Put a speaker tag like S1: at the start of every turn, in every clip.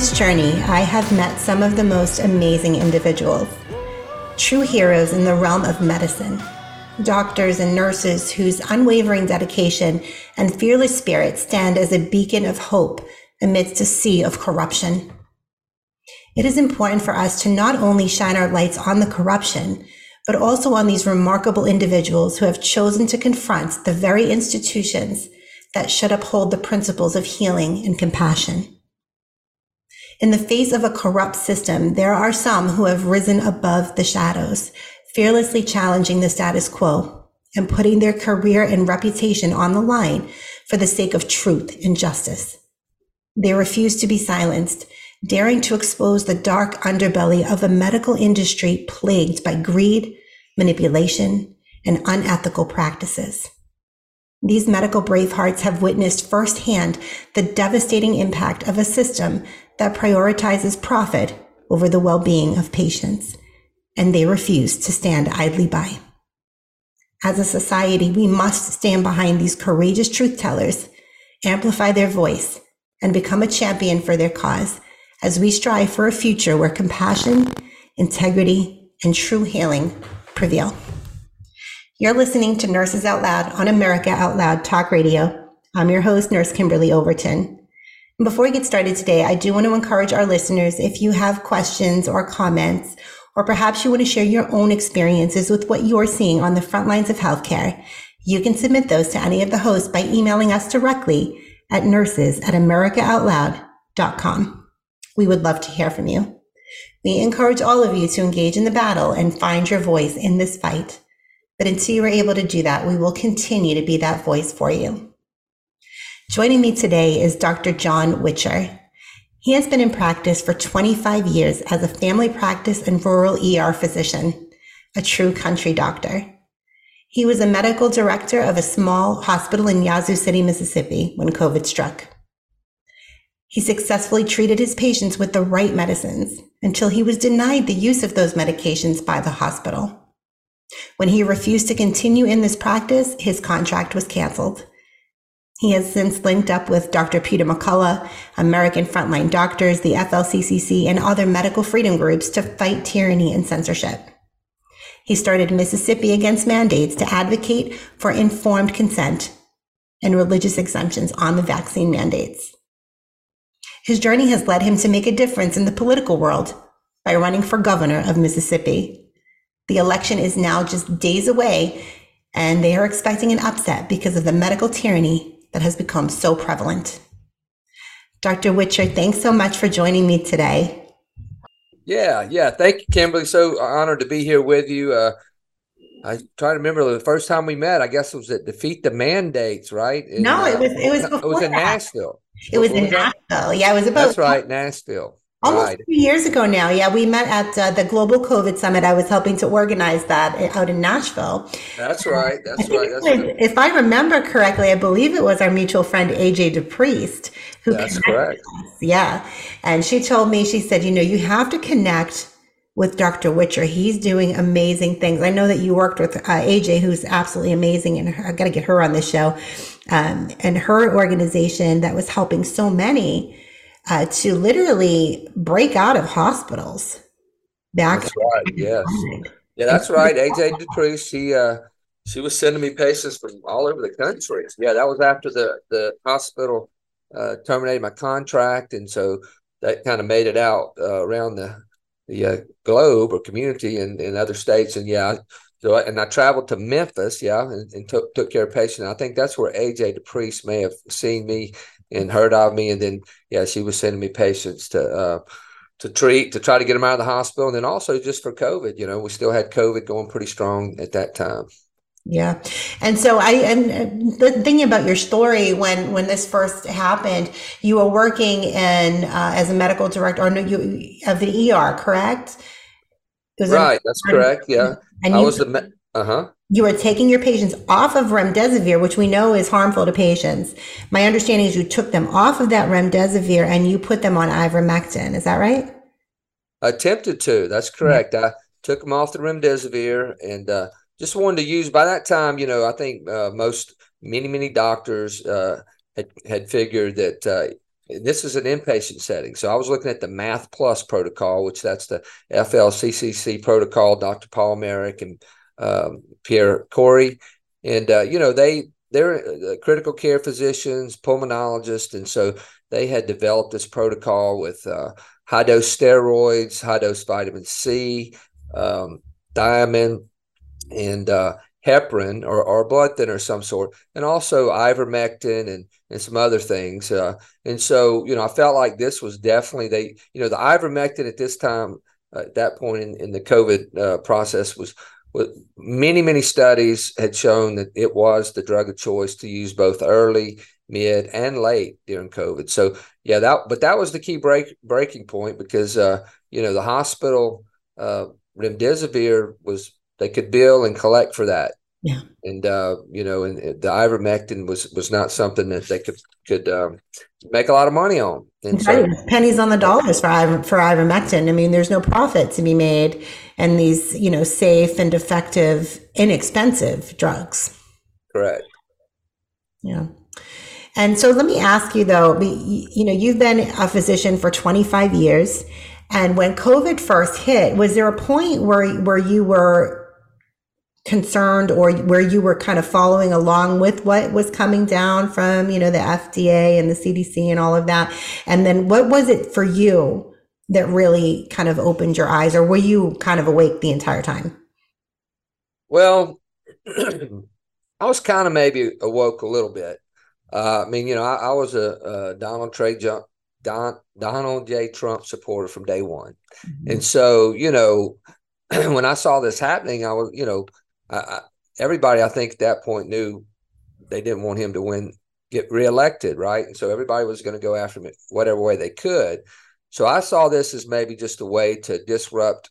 S1: this
S2: journey, I have met some of the most amazing individuals, true heroes in the realm of medicine, doctors and nurses whose unwavering dedication and fearless spirit stand as a beacon of hope amidst a sea of corruption. It is important for us to not only shine our lights on the corruption, but also on these remarkable individuals who have chosen to confront the very institutions that should uphold the principles of healing and compassion. In the face of a corrupt system, there are some who have risen above the shadows, fearlessly challenging the status quo and putting their career and reputation on the line for the sake of truth and justice. They refuse to be silenced, daring to expose the dark underbelly of a medical industry plagued by greed, manipulation, and unethical practices. These medical bravehearts have witnessed firsthand the devastating impact of a system that prioritizes profit over the well-being of patients, and they refuse to stand idly by. As a society, we must stand behind these courageous truth tellers, amplify their voice, and become a champion for their cause as we strive for a future where compassion, integrity, and true healing prevail. You're listening to Nurses Out Loud on America Out Loud Talk Radio. I'm your host, Nurse Kimberly Overton. And before we get started today, I do want to encourage our listeners if you have questions or comments, or perhaps you want to share your own experiences with what you're seeing on the front lines of healthcare, you can submit those to any of the hosts by emailing us directly at nurses at americaoutloud.com. We would love to hear from you. We encourage all of you to engage in the battle and find your voice in this fight. But until you are able to do that, we will continue to be that voice for you. Joining me today is Dr. John Witcher. He has been in practice for 25 years as a family practice and rural ER physician, a true country doctor. He was a medical director of a small hospital in Yazoo City, Mississippi when COVID struck. He successfully treated his patients with the right medicines until he was denied the use of those medications by the hospital. When he refused to continue in this practice, his contract was canceled. He has since linked up with Dr. Peter McCullough, American Frontline Doctors, the FLCCC, and other medical freedom groups to fight tyranny and censorship. He started Mississippi Against Mandates to advocate for informed consent and religious exemptions on the vaccine mandates. His journey has led him to make a difference in the political world by running for governor of Mississippi. The election is now just days away, and they are expecting an upset because of the medical tyranny that has become so prevalent. Dr. Witcher, thanks so much for joining me today.
S3: Yeah, yeah. Thank you, Kimberly. So honored to be here with you. Uh, I try to remember the first time we met. I guess it was at Defeat the Mandates, right?
S2: In, no, it was it was
S3: it was in
S2: that.
S3: Nashville.
S2: It was in Nashville. Yeah, it was about
S3: that's right, Nashville.
S2: Almost two years ago now. Yeah, we met at uh, the Global COVID Summit. I was helping to organize that out in Nashville.
S3: That's right. That's right. That's
S2: was,
S3: right.
S2: If I remember correctly, I believe it was our mutual friend AJ DePriest who
S3: That's
S2: connected
S3: correct.
S2: us. Yeah, and she told me she said, you know, you have to connect with Dr. Witcher. He's doing amazing things. I know that you worked with uh, AJ, who's absolutely amazing, and I got to get her on the show. Um, and her organization that was helping so many uh, to literally break out of hospitals back.
S3: That's right. Yes. Yeah, that's right. AJ DePriest, she uh she was sending me patients from all over the country. Yeah, that was after the the hospital uh terminated my contract and so that kind of made it out uh, around the the uh, globe or community in, in other states and yeah so I, and I traveled to Memphis yeah and, and took took care of patients I think that's where AJ DePriest may have seen me and heard of me, and then yeah, she was sending me patients to uh, to treat to try to get them out of the hospital, and then also just for COVID. You know, we still had COVID going pretty strong at that time.
S2: Yeah. And so I, and the thing about your story when, when this first happened, you were working in, uh, as a medical director or no, you, of the ER, correct?
S3: right. that's correct. Yeah. And I you, was the, uh huh.
S2: You are taking your patients off of remdesivir, which we know is harmful to patients. My understanding is you took them off of that remdesivir and you put them on ivermectin. Is that right?
S3: Attempted to. That's correct. I took them off the remdesivir and, uh, just wanted to use by that time you know i think uh, most many many doctors uh, had had figured that uh, this is an inpatient setting so i was looking at the math plus protocol which that's the flccc protocol dr paul Marik and um, pierre Kory, and uh, you know they they're uh, critical care physicians pulmonologists and so they had developed this protocol with uh, high dose steroids high dose vitamin c um, thiamine and uh, heparin or, or blood thinner of some sort, and also ivermectin and and some other things. Uh, and so, you know, I felt like this was definitely they, you know, the ivermectin at this time, uh, at that point in, in the COVID uh, process was, was many, many studies had shown that it was the drug of choice to use both early, mid, and late during COVID. So, yeah, that, but that was the key break breaking point because, uh, you know, the hospital, uh, remdesivir was they could bill and collect for that.
S2: Yeah.
S3: And uh, you know, and the ivermectin was was not something that they could could um, make a lot of money on. And
S2: right. so, pennies on the dollars for iver, for ivermectin. I mean, there's no profit to be made, and these you know safe and effective, inexpensive drugs.
S3: Correct.
S2: Yeah. And so let me ask you though, you know, you've been a physician for 25 years. And when COVID first hit, was there a point where, where you were concerned or where you were kind of following along with what was coming down from, you know, the FDA and the CDC and all of that? And then what was it for you that really kind of opened your eyes or were you kind of awake the entire time?
S3: Well, I was kind of maybe awoke a little bit. Uh, I mean, you know, I, I was a, a Donald Trey Jump, Don, Donald J. Trump supporter from day one. Mm-hmm. And so, you know, when I saw this happening, I was, you know, I, everybody I think at that point knew they didn't want him to win, get reelected, right? And so everybody was going to go after him whatever way they could. So I saw this as maybe just a way to disrupt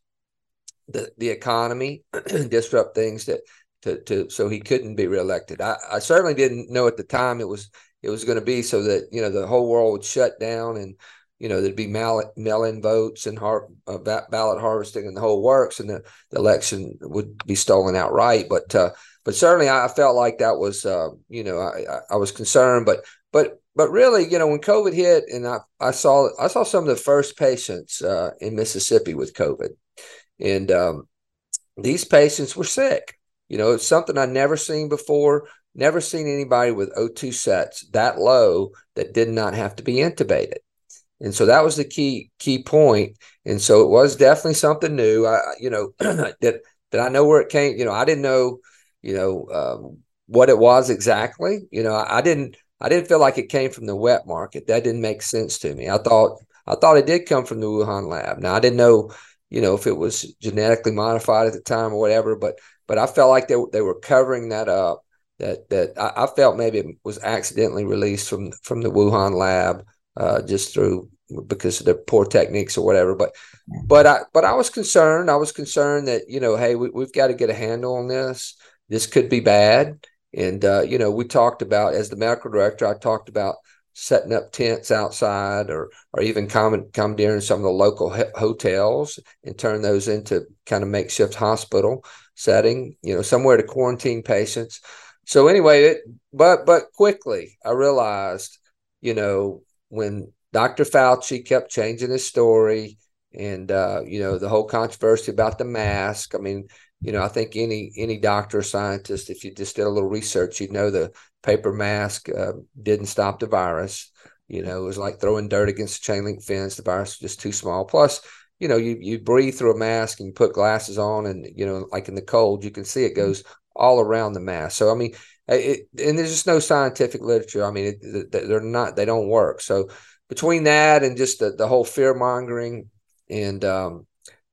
S3: the the economy, disrupt things that to to so he couldn't be reelected. I, I certainly didn't know at the time it was it was going to be so that you know the whole world would shut down and you know, there'd be mail-in votes and har- uh, ballot harvesting and the whole works, and the, the election would be stolen outright. But uh, but certainly, I felt like that was, uh, you know, I, I was concerned. But but but really, you know, when COVID hit, and I, I saw I saw some of the first patients uh, in Mississippi with COVID, and um, these patients were sick. You know, it's something I never seen before. Never seen anybody with O2 sets that low that did not have to be intubated and so that was the key key point. and so it was definitely something new i you know that that i know where it came you know i didn't know you know um, what it was exactly you know I, I, didn't i didn't feel like it came from the wet market that didn't make sense to me i thought i thought it did come from the wuhan lab now i didn't know you know if it was genetically modified at the time or whatever but but i felt like they, they were covering that up that that I, I felt maybe it was accidentally released from from the wuhan lab uh, just through because of their poor techniques or whatever. But but I but I was concerned. I was concerned that you know, hey, we, we've got to get a handle on this. This could be bad. And uh, you know, we talked about as the medical director, I talked about setting up tents outside or or even during some of the local hotels and turn those into kind of makeshift hospital setting you know somewhere to quarantine patients so anyway it, but but quickly i realized you know when Dr. Fauci kept changing his story, and uh, you know the whole controversy about the mask. I mean, you know, I think any any doctor or scientist, if you just did a little research, you'd know the paper mask uh, didn't stop the virus. You know, it was like throwing dirt against a chain link fence. The virus was just too small. Plus, you know, you you breathe through a mask and you put glasses on, and you know, like in the cold, you can see it goes all around the mask. So I mean, it, and there's just no scientific literature. I mean, it, they're not they don't work. So between that and just the, the whole fear mongering and um,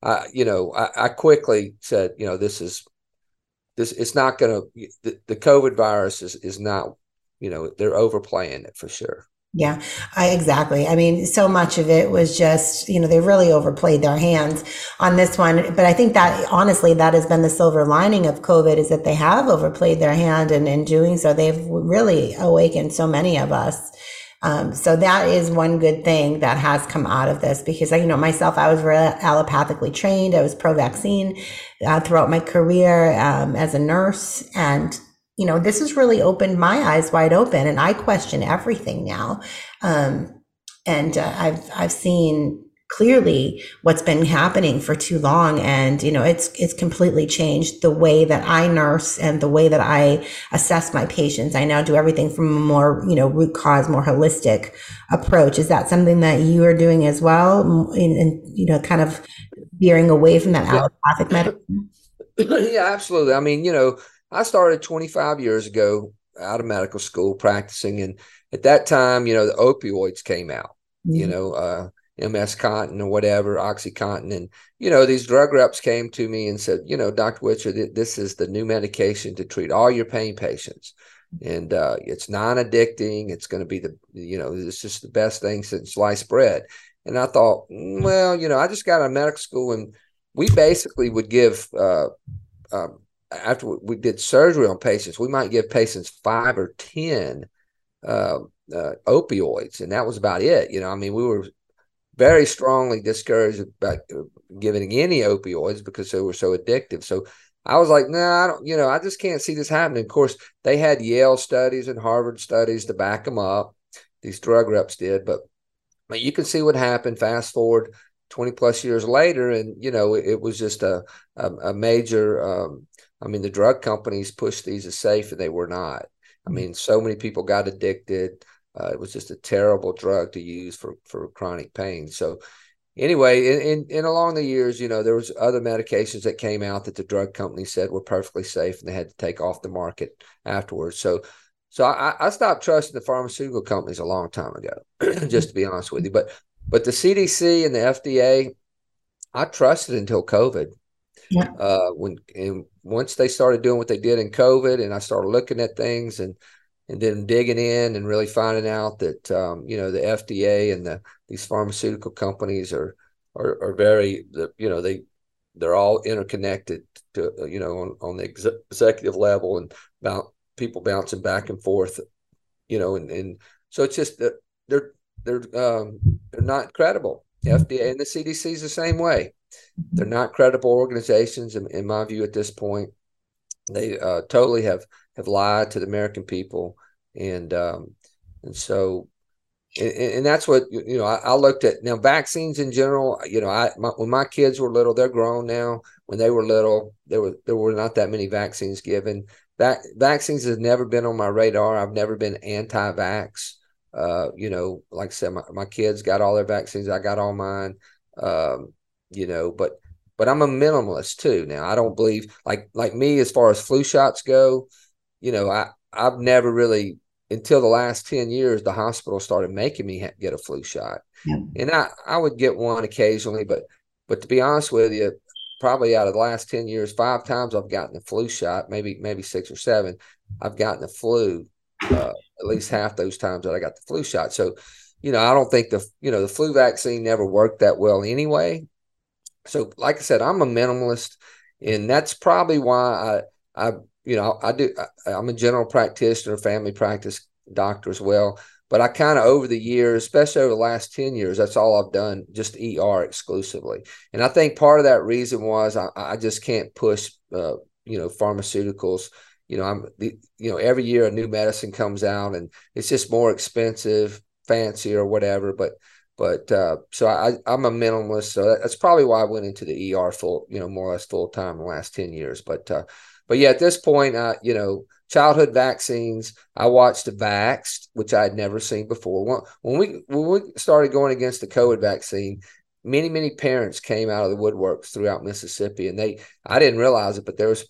S3: I you know I, I quickly said you know this is this it's not going to the, the COVID virus is is not you know they're overplaying it for sure.
S2: Yeah, I exactly. I mean, so much of it was just, you know, they really overplayed their hands on this one. But I think that honestly, that has been the silver lining of COVID is that they have overplayed their hand and in doing so, they've really awakened so many of us. Um, so that is one good thing that has come out of this because, you know, myself, I was allopathically trained. I was pro-vaccine uh, throughout my career um, as a nurse, and you know, this has really opened my eyes wide open and I question everything now. Um, and uh, I've, I've seen clearly what's been happening for too long. And you know it's it's completely changed the way that i nurse and the way that i assess my patients. I now do everything from a more you know root cause more holistic approach. Is that something that you are doing as well? And you know kind of veering away from that allopathic medicine?
S3: Yeah absolutely. I mean you know I started 25 years ago out of medical school practicing. And at that time, you know, the opioids came out, mm-hmm. you know, uh, MS Contin or whatever, Oxycontin. And, you know, these drug reps came to me and said, you know, Dr. Witcher, this is the new medication to treat all your pain patients. And uh, it's non addicting. It's going to be the, you know, it's just the best thing since sliced bread. And I thought, mm, well, you know, I just got out of medical school and we basically would give uh, um, after we did surgery on patients, we might give patients five or 10 uh, uh, opioids, and that was about it. You know, I mean, we were very strongly discouraged about giving any opioids because they were so addictive. So I was like, no, nah, I don't, you know, I just can't see this happening. Of course, they had Yale studies and Harvard studies to back them up. These drug reps did, but mean, you can see what happened. Fast forward 20 plus years later, and, you know, it, it was just a, a, a major um, I mean, the drug companies pushed these as safe, and they were not. I mm. mean, so many people got addicted. Uh, it was just a terrible drug to use for for chronic pain. So, anyway, and, and, along the years, you know, there was other medications that came out that the drug companies said were perfectly safe, and they had to take off the market afterwards. So, so I, I stopped trusting the pharmaceutical companies a long time ago, just to be honest with you. But but the CDC and the FDA, I trusted until COVID. Yeah. Uh, when and once they started doing what they did in COVID, and I started looking at things and and then digging in and really finding out that um, you know the FDA and the these pharmaceutical companies are are, are very you know they they're all interconnected to you know on, on the ex- executive level and about people bouncing back and forth you know and, and so it's just that they're they're um, they're not credible FDA and the CDC is the same way they're not credible organizations, in, in my view, at this point. They uh, totally have have lied to the American people, and um, and so and, and, that's what you know. I, I, looked at now vaccines in general. You know, I my, when my kids were little, they're grown now. When they were little, there were there were not that many vaccines given. That vaccines has never been on my radar. I've never been anti-vax. Uh, you know, like I said, my, my kids got all their vaccines. I got all mine. Um, you know, but but I'm a minimalist too. Now I don't believe like like me as far as flu shots go, you know, I I've never really until the last 10 years the hospital started making me get a flu shot. Yeah. And I I would get one occasionally, but but to be honest with you, probably out of the last 10 years, five times I've gotten a flu shot, maybe maybe six or seven, I've gotten the flu uh, at least half those times that I got the flu shot. So, you know, I don't think the you know the flu vaccine never worked that well anyway. So, like I said, I'm a minimalist, and that's probably why I, I, you know, I do. I, I'm a general practitioner, family practice doctor as well. But I kind of over the years, especially over the last 10 years, that's all I've done, just ER exclusively. And I think part of that reason was I, I just can't push, uh, you know, pharmaceuticals. You know, I'm, you know, every year a new medicine comes out and it's just more expensive, fancy or whatever. But but uh, so I, I'm a minimalist, so that's probably why I went into the ER full, you know, more or less full time the last ten years. But uh, but yeah, at this point, you know, childhood vaccines. I watched Vaxxed, which I had never seen before. When we when we started going against the COVID vaccine, many many parents came out of the woodworks throughout Mississippi, and they I didn't realize it, but there was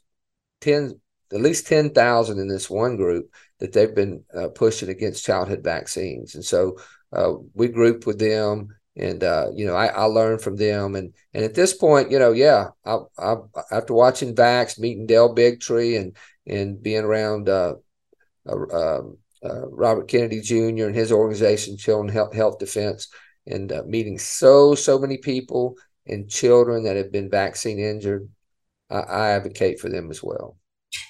S3: 10, at least 10,000 in this one group that they've been uh, pushing against childhood vaccines. And so uh, we grouped with them and, uh, you know, I, I, learned from them. And, and at this point, you know, yeah, I, I, after watching Vaxxed, meeting Del Bigtree and, and being around uh, uh, um, uh, Robert Kennedy Jr. and his organization, Children Health, Health Defense, and meeting so, so many people and children that have been vaccine injured, I, I advocate for them as well.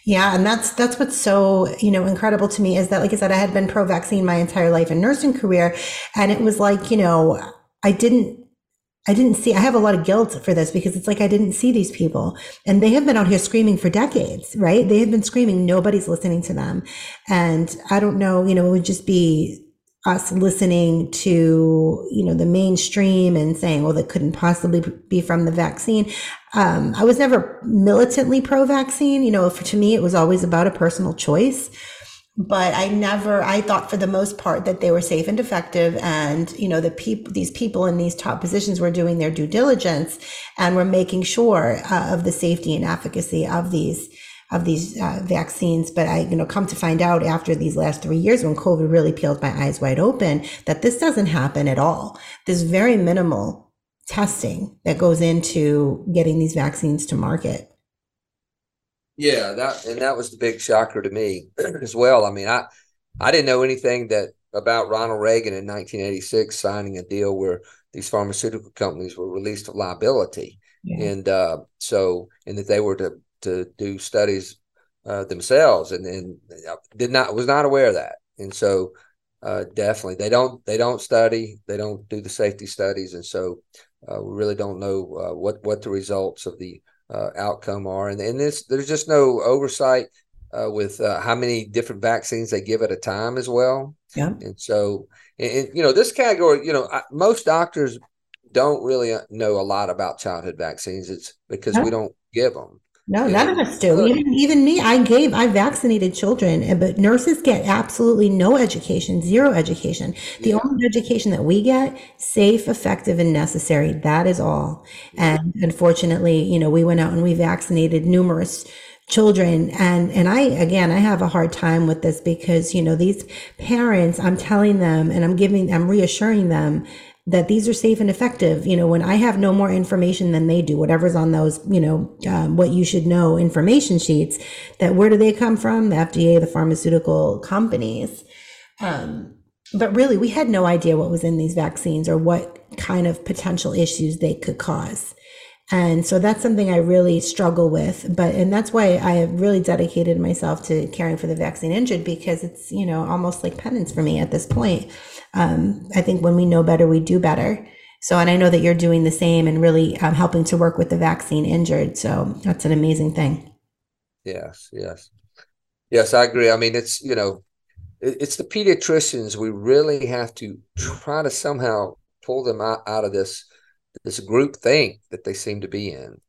S2: Yeah, and that's that's what's so you know incredible to me is that like I said, I had been pro vaccine my entire life and nursing career, and it was like you know I didn't I didn't see, I have a lot of guilt for this because it's like I didn't see these people. And they have been out here screaming for decades, right? They have been screaming, nobody's listening to them. And I don't know, you know, it would just be us listening to you know the mainstream and saying well that couldn't possibly be from the vaccine um, i was never militantly pro-vaccine you know for, to me it was always about a personal choice but i never i thought for the most part that they were safe and effective and you know the people these people in these top positions were doing their due diligence and were making sure uh, of the safety and efficacy of these of these uh, vaccines. But I, you know, come to find out after these last three years when COVID really peeled my eyes wide open that this doesn't happen at all. There's very minimal testing that goes into getting these vaccines to market.
S3: Yeah, that and that was the big shocker to me as well. I mean, I I didn't know anything that about Ronald Reagan in 1986 signing a deal where these pharmaceutical companies were released of liability. Yeah. And uh, so, and that they were to to do studies uh, themselves, and, and did not was not aware of that. And so, uh, definitely, they don't they don't study, they don't do the safety studies, and so uh, we really don't know uh, what what the results of the uh, outcome are. And and this there's just no oversight uh, with how many different vaccines they give at a time as well.
S2: Yeah.
S3: And so, and, and you know, this category, you know, most doctors don't really know a lot about childhood vaccines. It's because yeah. we don't give them.
S2: No, none of us do. Even, even me, I gave, I vaccinated children, eh, but nurses get absolutely no education, zero education. The yeah. only education that we get, safe, effective, and necessary. That is all. And unfortunately, you know, we went out and we vaccinated numerous children and and I again I have a hard time with this because you know these parents I'm telling them and I'm giving I'm reassuring them that these are safe and effective. You know, when I have no more information than they do, whatever's on those, you know, um, what you should know information sheets, that where do they come from? The FDA, the pharmaceutical companies. Um, but really, we had no idea what was in these vaccines or what kind of potential issues they could cause. And so that's something I really struggle with. But, and that's why I have really dedicated myself to caring for the vaccine injured because it's, you know, almost like penance for me at this point um, I think when we know better, we do better. So, and I know that you're doing the same and really um, helping to work with the vaccine injured. So that's an amazing thing.
S3: Yes, yes, yes, I agree. I mean, it's you know, it's the pediatricians. We really have to try to somehow pull them out, out of this this group think that they seem to be in,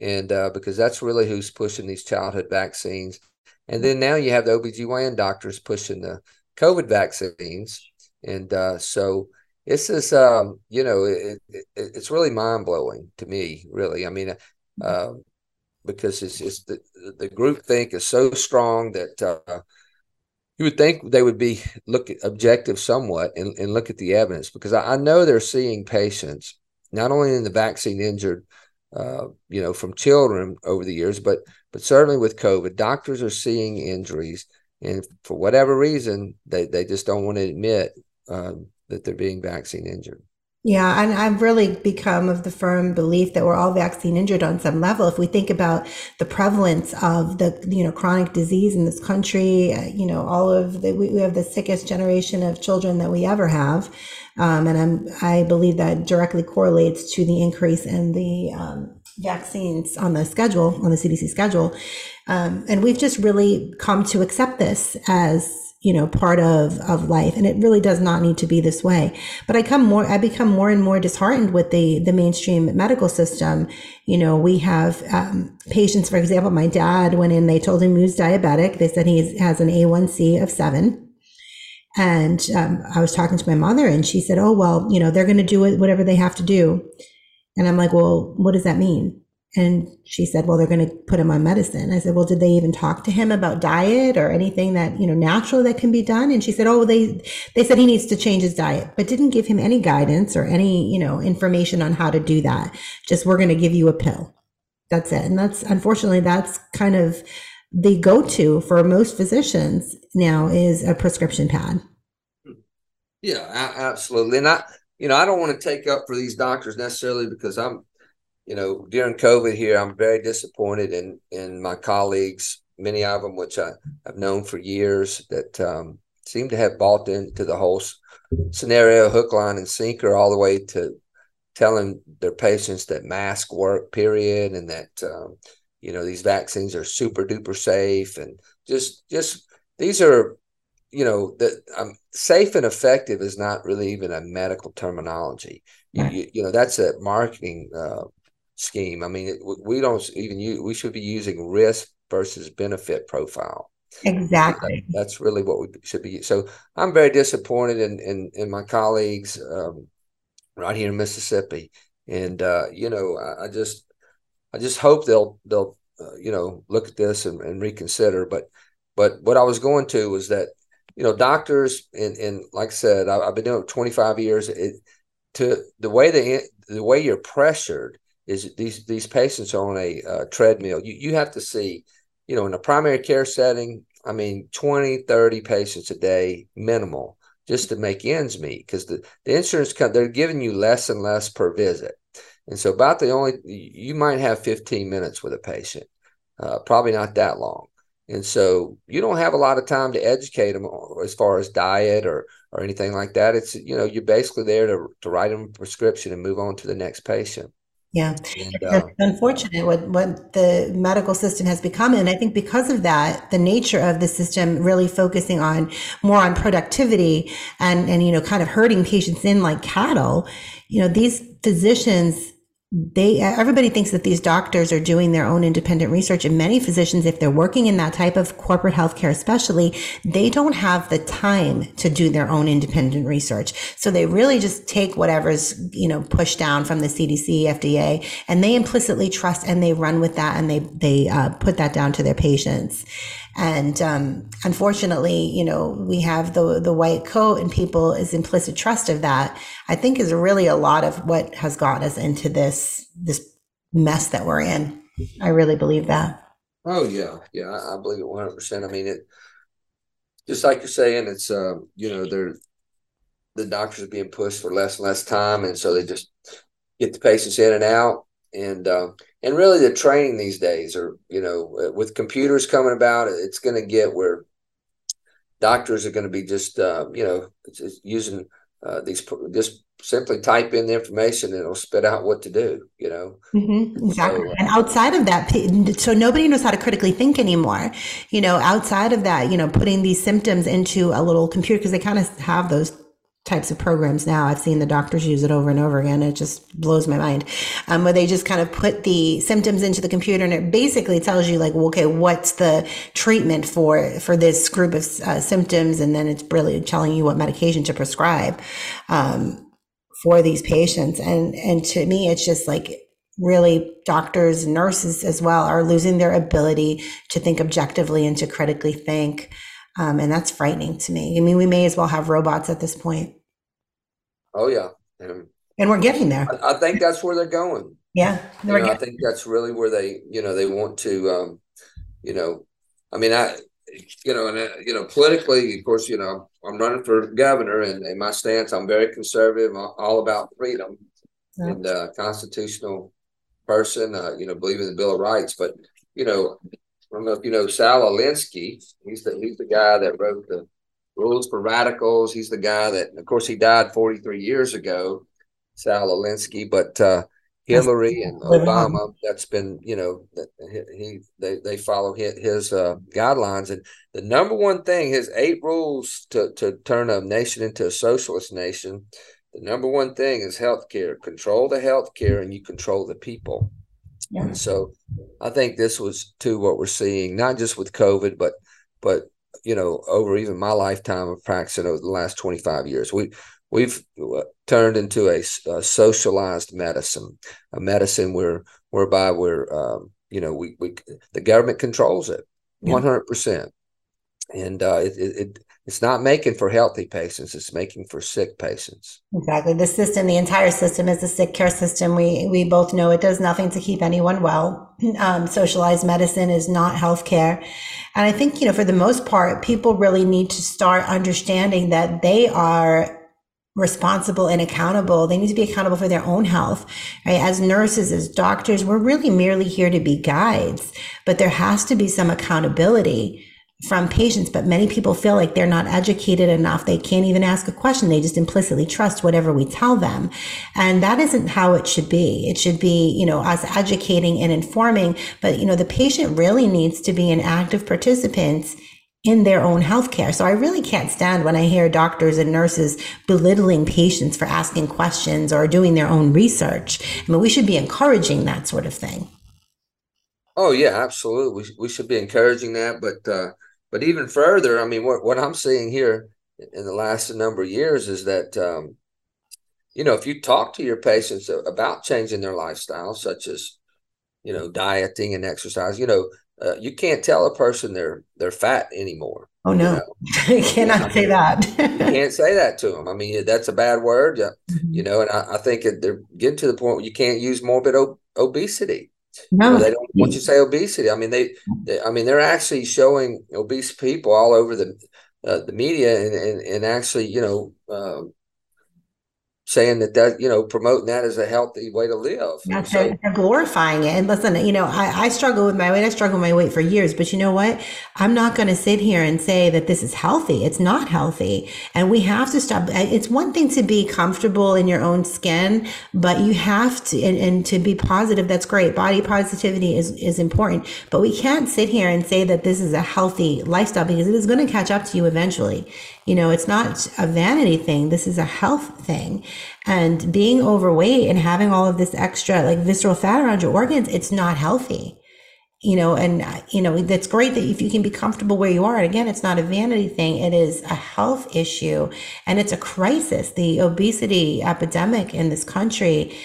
S3: and uh, because that's really who's pushing these childhood vaccines. And then now you have the OBGYN doctors pushing the COVID vaccines and uh, so this is, um, you know, it, it, it's really mind blowing to me, really. I mean, uh, because it's, it's the, the group think is so strong that uh, you would think they would be look objective somewhat and, and look at the evidence because I, I, know they're seeing patients not only in the vaccine injured, uh, you know, from children over the years, but but certainly with COVID, doctors are seeing injuries, and for whatever reason, they they just don't want to admit um, that they're being vaccine injured.
S2: Yeah, and I've really become of the firm belief that we're all vaccine injured on some level. If we think about the prevalence of the you know chronic disease in this country, uh, you know all of the we, have the sickest generation of children that we ever have, um, and I'm I believe that directly correlates to the increase in the um, vaccines on the schedule on the CDC schedule, um, and we've just really come to accept this as you know part of of life. And it really does not need to be this way. But i come more i become more and more disheartened with the the mainstream medical system. You know we have um, patients for example my dad went in they told him he was diabetic. They said he has an a1c of 7 and um, i was talking to my mother and she said oh well you know they're going to do whatever they have to do and i'm like well what does that mean And she said, well, they're going to put him on medicine. I said, well, did they even talk to him about diet or anything that, you know, natural that can be done? And she said, oh, they, they said he needs to change his diet, but didn't give him any guidance or any, you know, information on how to do that. Just, we're going to give you a pill. That's it. And that's, unfortunately, that's kind of the go-to for most physicians now is a prescription pad.
S3: Yeah, absolutely. And I, you know, I don't want to take up for these doctors necessarily because I'm, you know, during COVID here, I'm very disappointed in in my colleagues, many of them which I have known for years, that um, seem to have bought into the whole scenario, hook, line, and sinker, all the way to telling their patients that mask work, period, and that um, you know these vaccines are super duper safe, and just just these are you know that um, safe and effective is not really even a medical terminology. Right. You, you, know that's a marketing uh, scheme. I mean, it, we don't even use, we should be using risk versus benefit profile.
S2: Exactly.
S3: That, that's really what we should be. So I'm very disappointed in in, in my colleagues um, right here in Mississippi, and uh, you know, I, I, just I just hope they'll they'll uh, you know look at this and, and reconsider. But but what I was going to was that you know doctors and and like I said, I, have been doing it 25 years. It, to the way they the way you're pressured is these these patients are on a uh, treadmill. You you have to see, you know, in a primary care setting, I mean, 20, 30 patients a day minimal just to make ends meet because the, the insurance company they're giving you less and less per visit. And so about the only you might have 15 minutes with a patient, uh, probably not that long. And so you don't have a lot of time to educate them as far as diet or or anything like that. It's you know you're basically there to to write them a prescription and move on to the next patient.
S2: Yeah, and, uh, unfortunate what what the medical system has become, and I think because of that, the nature of the system really focusing on more on productivity and and you know kind of herding patients in like cattle. You know, these physicians they everybody thinks that these doctors are doing their own independent research. And many physicians if they're working in that type of corporate healthcare especially they don't have the time to do their own independent research. So they really just take whatever's you know pushed down from the cdc fda and they implicitly trust and they run with that and they they uh, put that down to their patients and um, unfortunately, you know, we have the the white coat and people is implicit trust of that. I think is really a lot of what has got us into this this mess that we're in. I really believe that.
S3: Oh yeah, yeah, I, believe it one hundred percent. I mean, it just like you're saying, it's um, you know, they're the doctors are being pushed for less and less time, and so they just get the patients in and out, and uh, and really the training these days are you know with computers coming about it's going to get where doctors are going to be just uh, you know just using uh, these just simply type in the information and it'll spit out what to do you know?
S2: Mm-hmm, exactly. so, uh, and outside of that so nobody knows how to critically think anymore. You know outside of that you know putting these symptoms into a little computer because they kind of have those types of programs now. I've seen the doctors use it over and over again. It just blows my mind. Um, where they just kind of put the symptoms into the computer and it basically tells you like, okay, what's the treatment for, for this group of uh, symptoms? And then it's really telling you what medication to prescribe, um, for these patients. And, and to me, it's just like, really doctors nurses as well are losing their ability to think objectively and to critically think um, and that's frightening to me. I mean, we may as well have robots at this point.
S3: Oh yeah,
S2: and, and we're getting there.
S3: I, I, think that's where they're going.
S2: Yeah,
S3: know, I think that's really where they, you know, they want to, um, you know, I mean, I, you know, and uh, you know, politically, of course, you know, I'm running for governor, and, and my stance, I'm very conservative, all about freedom yeah. and uh, constitutional person. Uh, you know, believe in the Bill of Rights, but you know, I don't know if you know Saul Alinsky. He's the he's the guy that wrote the Rules for Radicals. He's the guy that, of course, he died 43 years ago, Saul Alinsky. But uh, Hillary and Obama, that's been you know he they they follow his, uh, guidelines. And the number one thing, his eight rules to to turn a nation into a socialist nation. The number one thing is healthcare. Control the healthcare, and you control the people. Yeah. And so I think this was too what we're seeing, not just with COVID, but but you know, over even my lifetime of practicing over the last 25 years. We we've uh, turned into a, a socialized medicine, a medicine where whereby we're um, you know we we the government controls it one hundred percent, and uh, it, it it's not making for healthy patients it's making for sick patients.
S2: Exactly. The system the entire system is a sick care system. We we both know it does nothing to keep anyone well. Um, socialized medicine is not healthcare. And i think you know for the most part people really need to start understanding that they are responsible and accountable. They need to be accountable for their own health, right? As nurses, as doctors, we're really merely here to be guides, but there has to be some accountability from patients, but many people feel like they're not educated enough. They can't even ask a question. They just implicitly trust whatever we tell them. And that isn't how it should be. It should be, you know, us educating and informing, but, you know, the patient really needs to be an active participant in their own healthcare. So I really can't stand when I hear doctors and nurses belittling patients for asking questions or doing their own research. I mean, we should be encouraging that sort of thing.
S3: Oh yeah, absolutely. We, we should be encouraging that, but uh, but even further, I mean, what, what I'm seeing here in the last number of years is that, um, you know, if you talk to your patients about changing their lifestyle, such as, you know, dieting and exercise, you know, uh, you can't tell a person they're they're fat anymore.
S2: Oh no, you, know? you cannot I mean, say that.
S3: you can't say that to them. I mean, that's a bad word, mm-hmm. you know. And I, I think they're getting to the point where you can't use morbid ob- obesity no, they don't want you to say obesity. I mean, they, they, I mean, they're actually showing obese people all over the uh, the media and, and, and actually, you know, um, saying that that you know promoting that as a healthy way to live.
S2: That's so. They're glorifying it. And listen, you know, I, I struggle with my weight. I struggle with my weight for years, but you know what? I'm not going to sit here and say that this is healthy. It's not healthy, and we have to stop. It's one thing to be comfortable in your own skin, but you have to and, and to be positive. That's great. Body positivity is is important, but we can't sit here and say that this is a healthy lifestyle because it is going to catch up to you eventually. You know, it's not a vanity thing. This is a health thing. And being overweight and having all of this extra like visceral fat around your organs, it's not healthy. You know, and you know, that's great that if you can be comfortable where you are. And again, it's not a vanity thing. It is a health issue and it's a crisis. The obesity epidemic in this country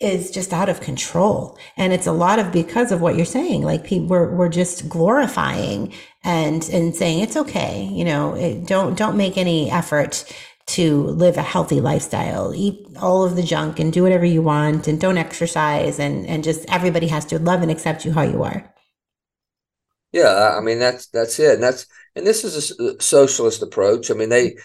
S2: is just out of control. And it's a lot of because of what you're saying. Like people, we're, we're just glorifying and, and saying it's okay. You know, it, don't, don't make any effort to live a healthy lifestyle, eat all of the junk and do whatever you want and don't exercise and, and just everybody has to love and accept you how you are.
S3: Yeah. I mean, that's, that's it. And that's, and this is a socialist approach. I mean, they,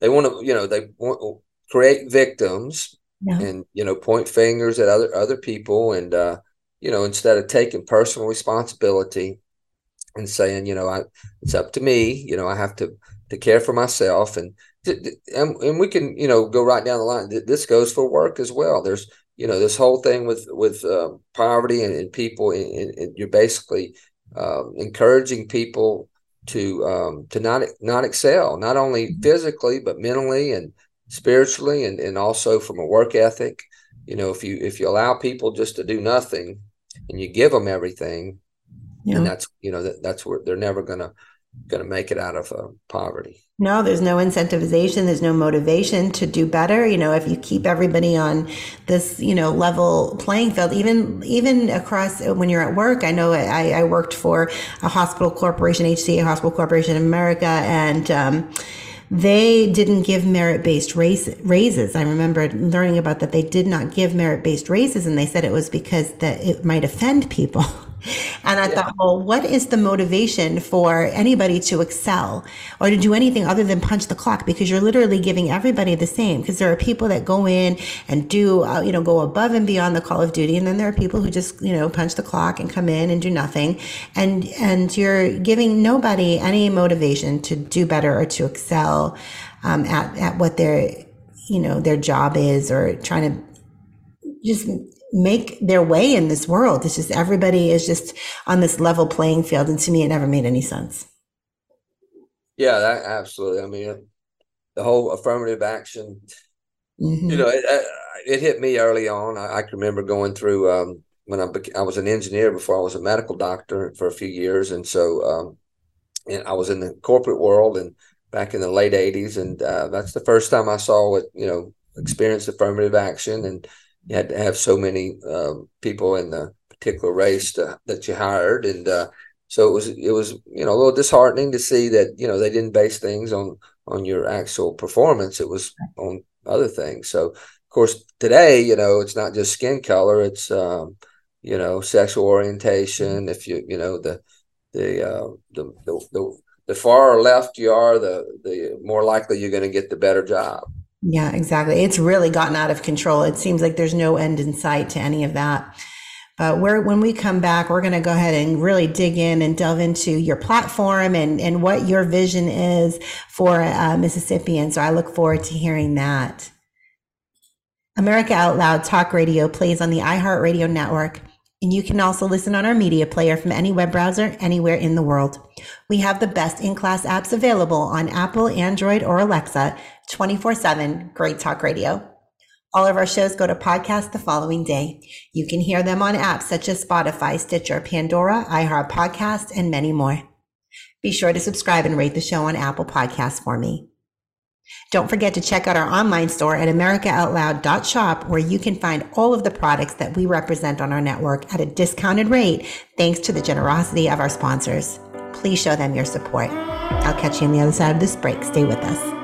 S3: they want to, you know, they want to create victims yeah. and you know point fingers at other other people and uh you know instead of taking personal responsibility and saying you know I it's up to me you know I have to to care for myself and and, and we can you know go right down the line this goes for work as well there's you know this whole thing with with uh, poverty and, and people and, and, you're basically um, encouraging people to um, to not not excel not only mm-hmm. physically but mentally and spiritually and, and also from a work ethic. You know, if you if you allow people just to do nothing and you give them everything, yeah. and that's you know that, that's where they're never gonna gonna make it out of uh, poverty.
S2: No, there's no incentivization. There's no motivation to do better. You know, if you keep everybody on this, you know, level playing field, even even across when you're at work. I know I, I worked for a hospital corporation, HCA Hospital Corporation in America, and um, they didn't give merit based raises. I remember learning about that. They did not give merit based raises, and they said it was because that it might offend people. And I yeah. thought, well, what is the motivation for anybody to excel or to do anything other than punch the clock? Because you're literally giving everybody the same. Because there are people that go in and do, uh, you know, go above and beyond the call of duty, and then there are people who just, you know, punch the clock and come in and do nothing. And and you're giving nobody any motivation to do better or to excel um, at at what their, you know, their job is, or trying to just make their way in this world. It's just everybody is just on this level playing field. And to me, it never made any sense.
S3: Yeah, that absolutely. I mean, the whole affirmative action, mm-hmm. you know, it, it hit me early on. I, I can remember going through um, when I, I was an engineer before I was a medical doctor for a few years. And so um, and I was in the corporate world and back in the late 80s. And uh, that's the first time I saw what, you know, experienced affirmative action. And, you had to have so many um, people in the particular race to, that you hired, and uh, so it was it was you know a little disheartening to see that you know they didn't base things on on your actual performance; it was on other things. So of course today, you know, it's not just skin color; it's um, you know sexual orientation. If you you know the the uh, the, the, the the far left you are, the the more likely you're going to get the better job.
S2: Yeah, exactly. It's really gotten out of control. It seems like there's no end in sight to any of that. But we're, when we come back, we're going to go ahead and really dig in and delve into your platform and, and what your vision is for uh, Mississippi. And so I look forward to hearing that. America Out Loud Talk Radio plays on the iHeartRadio network and you can also listen on our media player from any web browser anywhere in the world. We have the best in class apps available on Apple, Android, or Alexa 24 7. Great Talk Radio. All of our shows go to podcast the following day. You can hear them on apps such as Spotify, Stitcher, Pandora, iHeart Podcast, and many more. Be sure to subscribe and rate the show on Apple Podcasts for me. Don't forget to check out our online store at americaoutloud.shop where you can find all of the products that we represent on our network at a discounted rate thanks to the generosity of our sponsors. Please show them your support. I'll catch you on the other side of this break. Stay with us.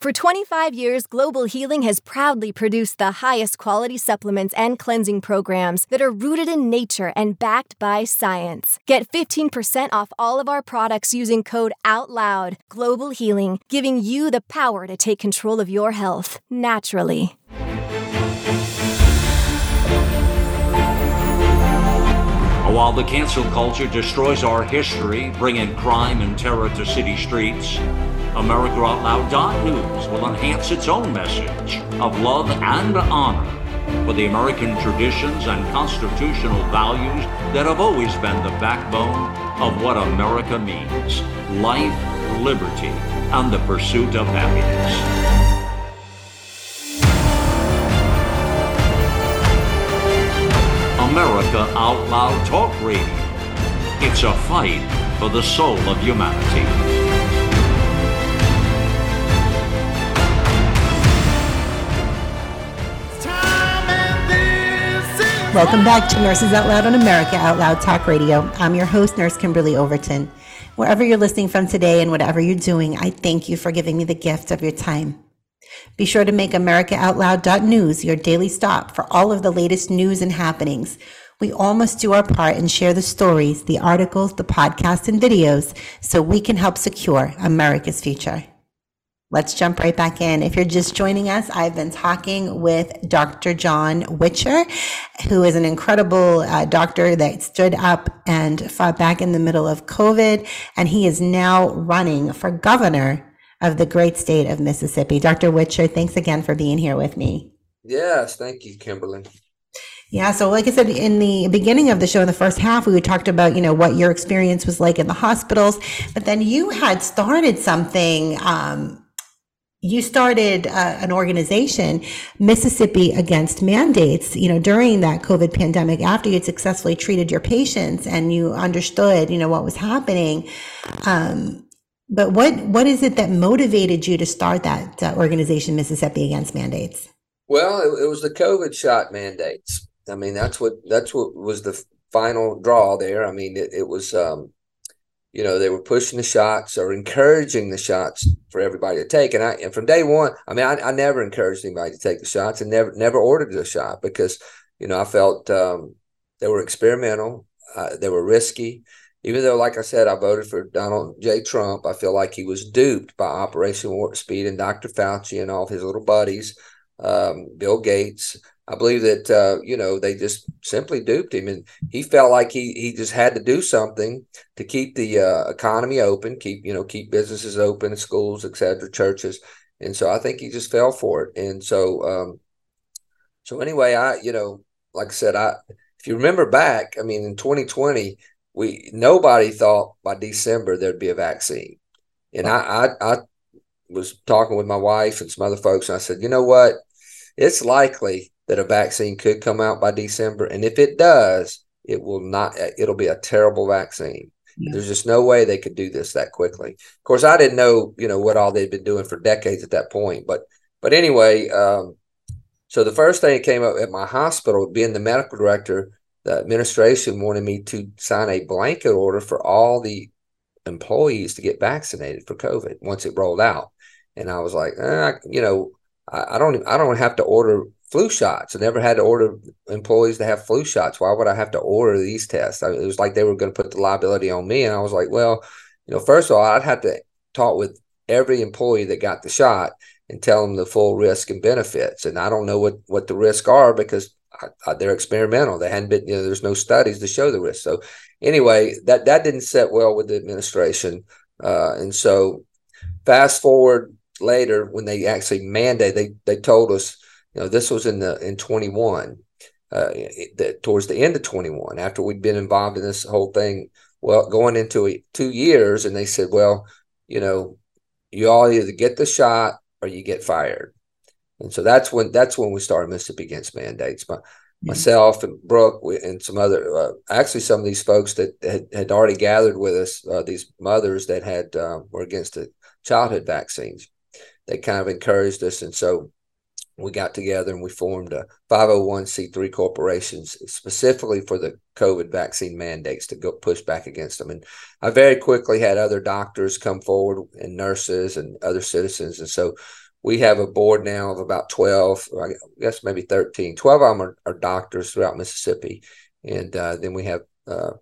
S4: For 25 years, Global Healing has proudly produced the highest quality supplements and cleansing programs that are rooted in nature and backed by science. Get 15% off all of our products using code OUTLOUD. Global Healing, giving you the power to take control of your health naturally.
S5: While the cancel culture destroys our history, bringing crime and terror to city streets, AmericaOutloud.news will enhance its own message of love and honor for the American traditions and constitutional values that have always been the backbone of what America means life, liberty, and the pursuit of happiness. America Out Loud Talk Radio. It's a fight for the soul of humanity.
S2: Welcome back to Nurses Out Loud on America Out Loud Talk Radio. I'm your host, Nurse Kimberly Overton. Wherever you're listening from today and whatever you're doing, I thank you for giving me the gift of your time. Be sure to make AmericaOutloud.news your daily stop for all of the latest news and happenings. We all must do our part and share the stories, the articles, the podcasts, and videos so we can help secure America's future. Let's jump right back in. If you're just joining us, I've been talking with Dr. John Witcher, who is an incredible uh, doctor that stood up and fought back in the middle of COVID. And he is now running for governor of the great state of Mississippi. Dr. Witcher, thanks again for being here with me.
S3: Yes, thank you, Kimberly.
S2: Yeah, so like I said in the beginning of the show, in the first half, we talked about you know what your experience was like in the hospitals, but then you had started something um, you started uh, an organization, Mississippi Against Mandates, you know, during that COVID pandemic, after you'd successfully treated your patients and you understood, you know, what was happening. Um, but what, what is it that motivated you to start that uh, organization, Mississippi Against Mandates?
S3: Well, it, it was the COVID shot mandates. I mean, that's what, that's what was the final draw there. I mean, it, it was, um, you know, they were pushing the shots or encouraging the shots for everybody to take. And I, and from day one, I mean, I, I never encouraged anybody to take the shots and never, never ordered a shot because, you know, I felt um, they were experimental, uh, they were risky, even though, like I said, I voted for Donald J. Trump, I feel like he was duped by Operation Warp Speed and Dr. Fauci and all his little buddies, um, Bill Gates. I believe that uh, you know they just simply duped him, and he felt like he he just had to do something to keep the uh, economy open, keep you know keep businesses open, schools, etc., churches, and so I think he just fell for it. And so, um, so anyway, I you know, like I said, I if you remember back, I mean, in 2020, we nobody thought by December there'd be a vaccine, and I I, I was talking with my wife and some other folks, and I said, you know what, it's likely that a vaccine could come out by December. And if it does, it will not, it'll be a terrible vaccine. Yeah. There's just no way they could do this that quickly. Of course, I didn't know, you know, what all they'd been doing for decades at that point. But, but anyway, um, so the first thing that came up at my hospital, being the medical director, the administration wanted me to sign a blanket order for all the employees to get vaccinated for COVID once it rolled out. And I was like, eh, you know, I, I don't, I don't have to order flu shots. I never had to order employees to have flu shots. Why would I have to order these tests? I it was like they were going to put the liability on me. And I was like, well, you know, first of all, I'd have to talk with every employee that got the shot and tell them the full risk and benefits. And I don't know what, what the risks are because I, I, they're experimental. They hadn't been, you know, there's no studies to show the risk. So anyway, that, that didn't set well with the administration. Uh, and so fast forward later when they actually mandate, they, they told us, you know, this was in the in 21, uh, the, towards the end of 21, after we'd been involved in this whole thing. Well, going into a, two years, and they said, well, you know, you all either get the shot or you get fired. And so that's when that's when we started Mississippi Against Mandates. My, myself and Brooke and some other, uh, actually some of these folks that had, had already gathered with us, uh, these mothers that had uh, were against the childhood vaccines. They kind of encouraged us, and so we got together and we formed a 501c3 corporations specifically for the COVID vaccine mandates to go push back against them. And I very quickly had other doctors come forward and nurses and other citizens. And so we have a board now of about 12, I guess maybe 13. 12 of them are, are doctors throughout Mississippi. And uh, then we have uh,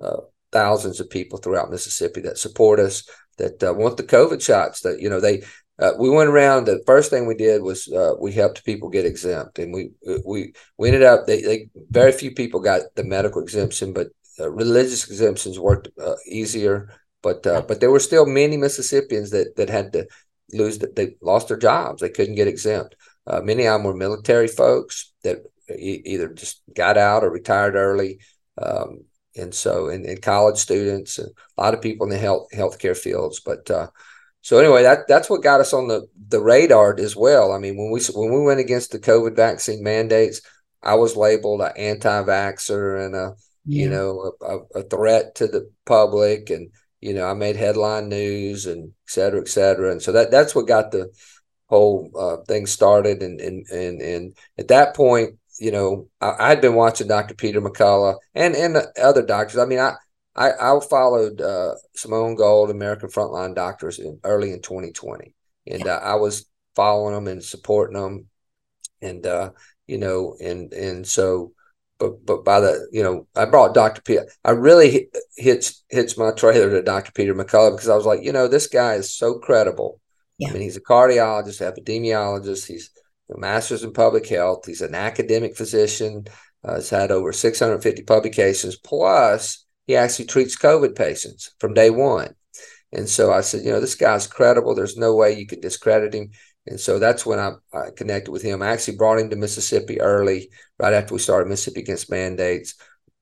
S3: uh, thousands of people throughout Mississippi that support us that uh, want the COVID shots that, you know, they, uh, we went around. The first thing we did was uh, we helped people get exempt, and we we we ended up. They, they very few people got the medical exemption, but uh, religious exemptions worked uh, easier. But uh, but there were still many Mississippians that that had to lose. That they lost their jobs. They couldn't get exempt. Uh, many of them were military folks that e- either just got out or retired early. Um, and so, and, and college students, and a lot of people in the health healthcare fields, but so anyway, that that's what got us on the the radar as well. I mean, when we when we went against the COVID vaccine mandates, I was labeled an anti-vaxer and a yeah. you know a, a, threat to the public, and you know I made headline news and et cetera, et cetera. And so that that's what got the whole uh, thing started. And and and and at that point, you know, I, had been watching Dr. Peter McCullough and and other doctors. I mean, I I, I followed uh, Simone Gold, American Frontline Doctors, in, early in 2020, and uh, I was following them and supporting them, and uh, you know, and and so, but but by the you know, I brought Dr. Peter. I really hit, hits hits my trailer to Dr. Peter McCullough because I was like, you know, this guy is so credible. Yeah. I mean, he's a cardiologist, epidemiologist. He's a master's in public health. He's an academic physician. Uh, he's had over 650 publications plus he actually treats COVID patients from day one. And so I said, you know, this guy's credible. There's no way you could discredit him. And so that's when I, I, connected with him. I actually brought him to Mississippi early, right after we started Mississippi Against Mandates.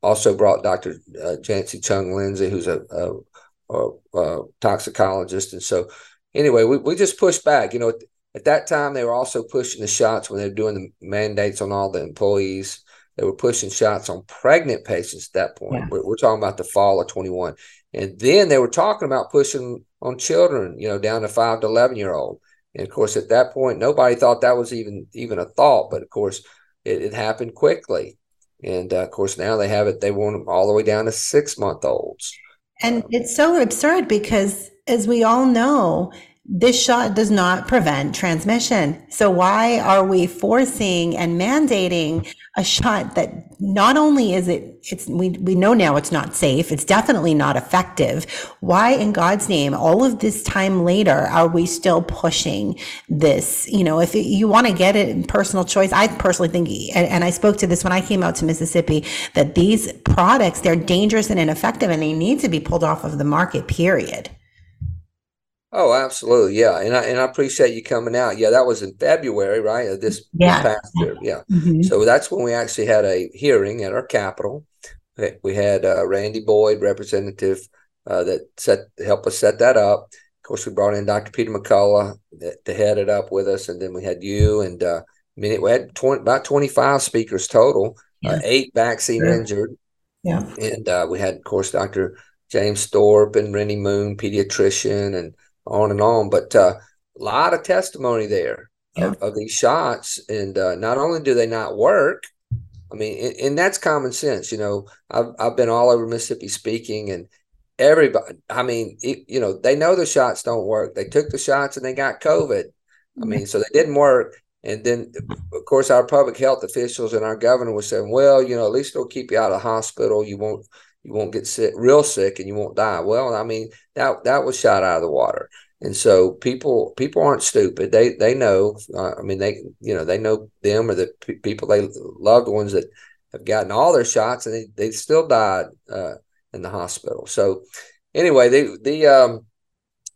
S3: Also brought Dr. Uh, Janci Chunn Lindsay, who's a, a, a, a, toxicologist. And so, anyway, we, we just pushed back. You know, at, at that time, they were also pushing the shots when they were doing the mandates on all the employees. They were pushing shots on pregnant patients at that point. Yeah. We're, we're, talking about the fall of 21. And then they were talking about pushing on children, you know, down to five to 11 year old. And of course, at that point, nobody thought that was even even a thought. But of course, it, it happened quickly. And uh, of course, now they have it, they want them all the way down to six month olds.
S2: And it's so absurd because, as we all know, this shot does not prevent transmission. So why are we forcing and mandating a shot that not only is it it's we we know now it's not safe, it's definitely not effective. Why in God's name all of this time later are we still pushing this? You know, if you want to get it in personal choice, I personally think and, and I spoke to this when I came out to Mississippi that these products they're dangerous and ineffective and they need to be pulled off of the market period.
S3: Oh, absolutely, yeah, and I and I appreciate you coming out. Yeah, that was in February, right? This, yeah. this past year, yeah. Mm-hmm. So that's when we actually had a hearing at our Capitol. We had uh, Randy Boyd, representative, uh, that set help us set that up. Of course, we brought in Dr. Peter McCullough to head it up with us, and then we had you and uh, we had 20, about twenty five speakers total, uh, eight vaccine yeah. injured,
S2: yeah,
S3: and uh, we had, of course, Dr. James Thorp and Rennie Moon, pediatrician, and on and on. But uh, a lot of testimony there yeah. of, of, these shots, and uh, not only do they not work, I mean, and, and, that's common sense. You know, I've I've been all over Mississippi speaking, and everybody. I mean, it, you know, they know the shots don't work. They took the shots and they got COVID. I mean, so they didn't work. And then, of course, our public health officials and our governor was saying, "Well, you know, at least it'll keep you out of the hospital. You won't you won't get sick, real sick, and you won't die. Well, I mean that that was shot out of the water. And so people people aren't stupid. They they know. Uh, I mean they you know they know them or the p- people they loved ones that have gotten all their shots and they, they still died uh, in the hospital. So anyway, the the um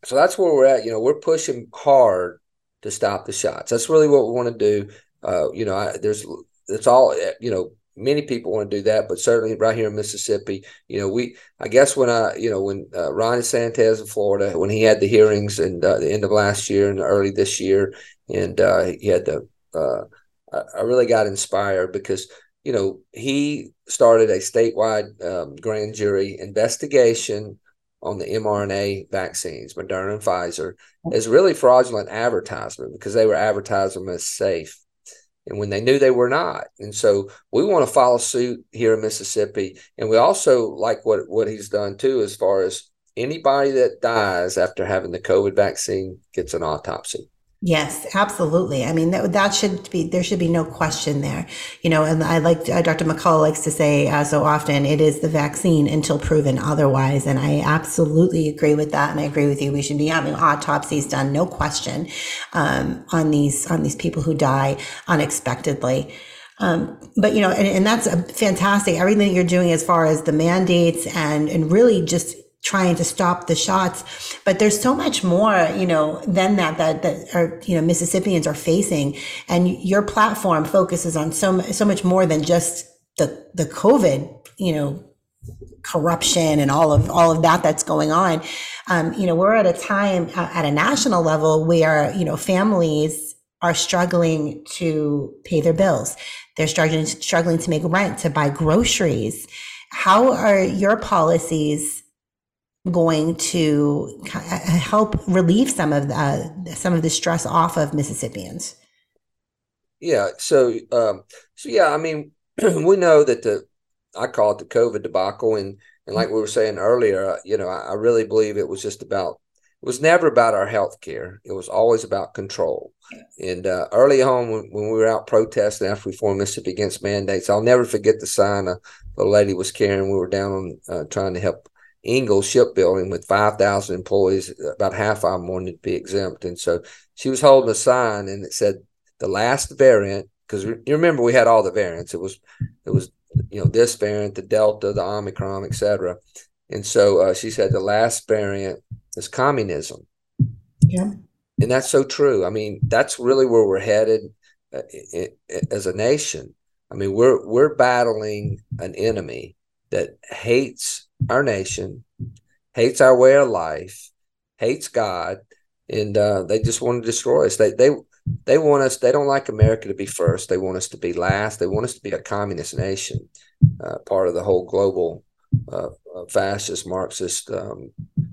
S3: so that's where we're at. You know we're pushing hard to stop the shots. That's really what we want to do. Uh, you know I, there's it's all you know many people want to do that, but certainly right here in Mississippi, you know, we, I guess when I, you know, when uh, Ron DeSantis in Florida, when he had the hearings and uh, the end of last year and early this year, and uh, he had the, uh, I, I really got inspired because, you know, he started a statewide um, grand jury investigation on the mRNA vaccines, Moderna and Pfizer, as really fraudulent advertisement because they were advertising them as safe and when they knew they were not. And so we want to follow suit here in Mississippi. And we also like what, what he's done too, as far as anybody that dies after having the COVID vaccine gets an autopsy.
S2: Yes, absolutely. I mean, that, that should be, there should be no question there. You know, and I like, uh, Dr. McCullough likes to say uh, so often, it is the vaccine until proven otherwise. And I absolutely agree with that. And I agree with you. We should be having autopsies done, no question, um, on these, on these people who die unexpectedly. Um, but you know, and, and that's fantastic. Everything you're doing as far as the mandates and, and really just trying to stop the shots. But there's so much more, you know, than that, that, that are, you know, Mississippians are facing. And your platform focuses on so, so much more than just the, the COVID, you know, corruption and all of all of that that's going on. Um, you know, we're at a time uh, at a national level where you know families are struggling to pay their bills. They're struggling struggling to make rent, to buy groceries. How are your policies going to help relieve some of the, uh, some of the stress off of Mississippians?
S3: Yeah. So, um, so yeah, I mean, we know that the I call it the COVID debacle, and and like we were saying earlier, uh, you know, I, I, really believe it was just about it was never about our health care. It was always about control. And uh, early on, when, when, we were out protesting after we formed Mississippi against mandates, I'll never forget the sign a, a lady was carrying. We were down on uh, trying to help Ingalls shipbuilding with 5,000 employees, about half of them wanted to be exempt. And so she was holding a sign and it said the last variant, because you remember we had all the variants. It was, it was, you know, this variant, the Delta, the Omicron, etc. And so uh, she said the last variant is communism.
S2: Yeah.
S3: And that's so true. I mean, that's really where we're headed uh, as a nation. I mean, we're we're battling an enemy that hates our nation, hates our way of life, hates God, and uh, they just want to destroy us. They they they want us. They don't like America to be first. They want us to be last. They want us to be a communist nation, uh, part of the whole global uh, uh fascist, Marxist, um,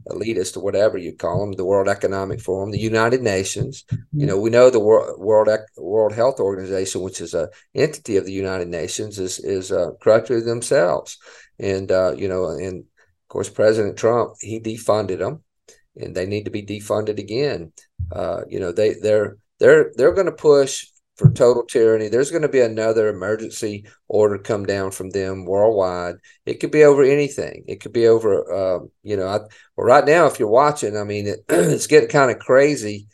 S3: elitist, or whatever you call them, the World Economic Forum, the United Nations. You know, we know the World World, World Health Organization, which is a entity of the United Nations, is is uh, corrupted themselves. And, uh, you know, and of course, President Trump, he defunded them. and they need to be defunded again. Uh, you know, they they're they're they're going to push for total tyranny. There's going to be another emergency order come down from them worldwide. It could be over anything. It could be over, uh, you know, I, well, right now, if you're watching, I mean, it, it's getting kind of crazy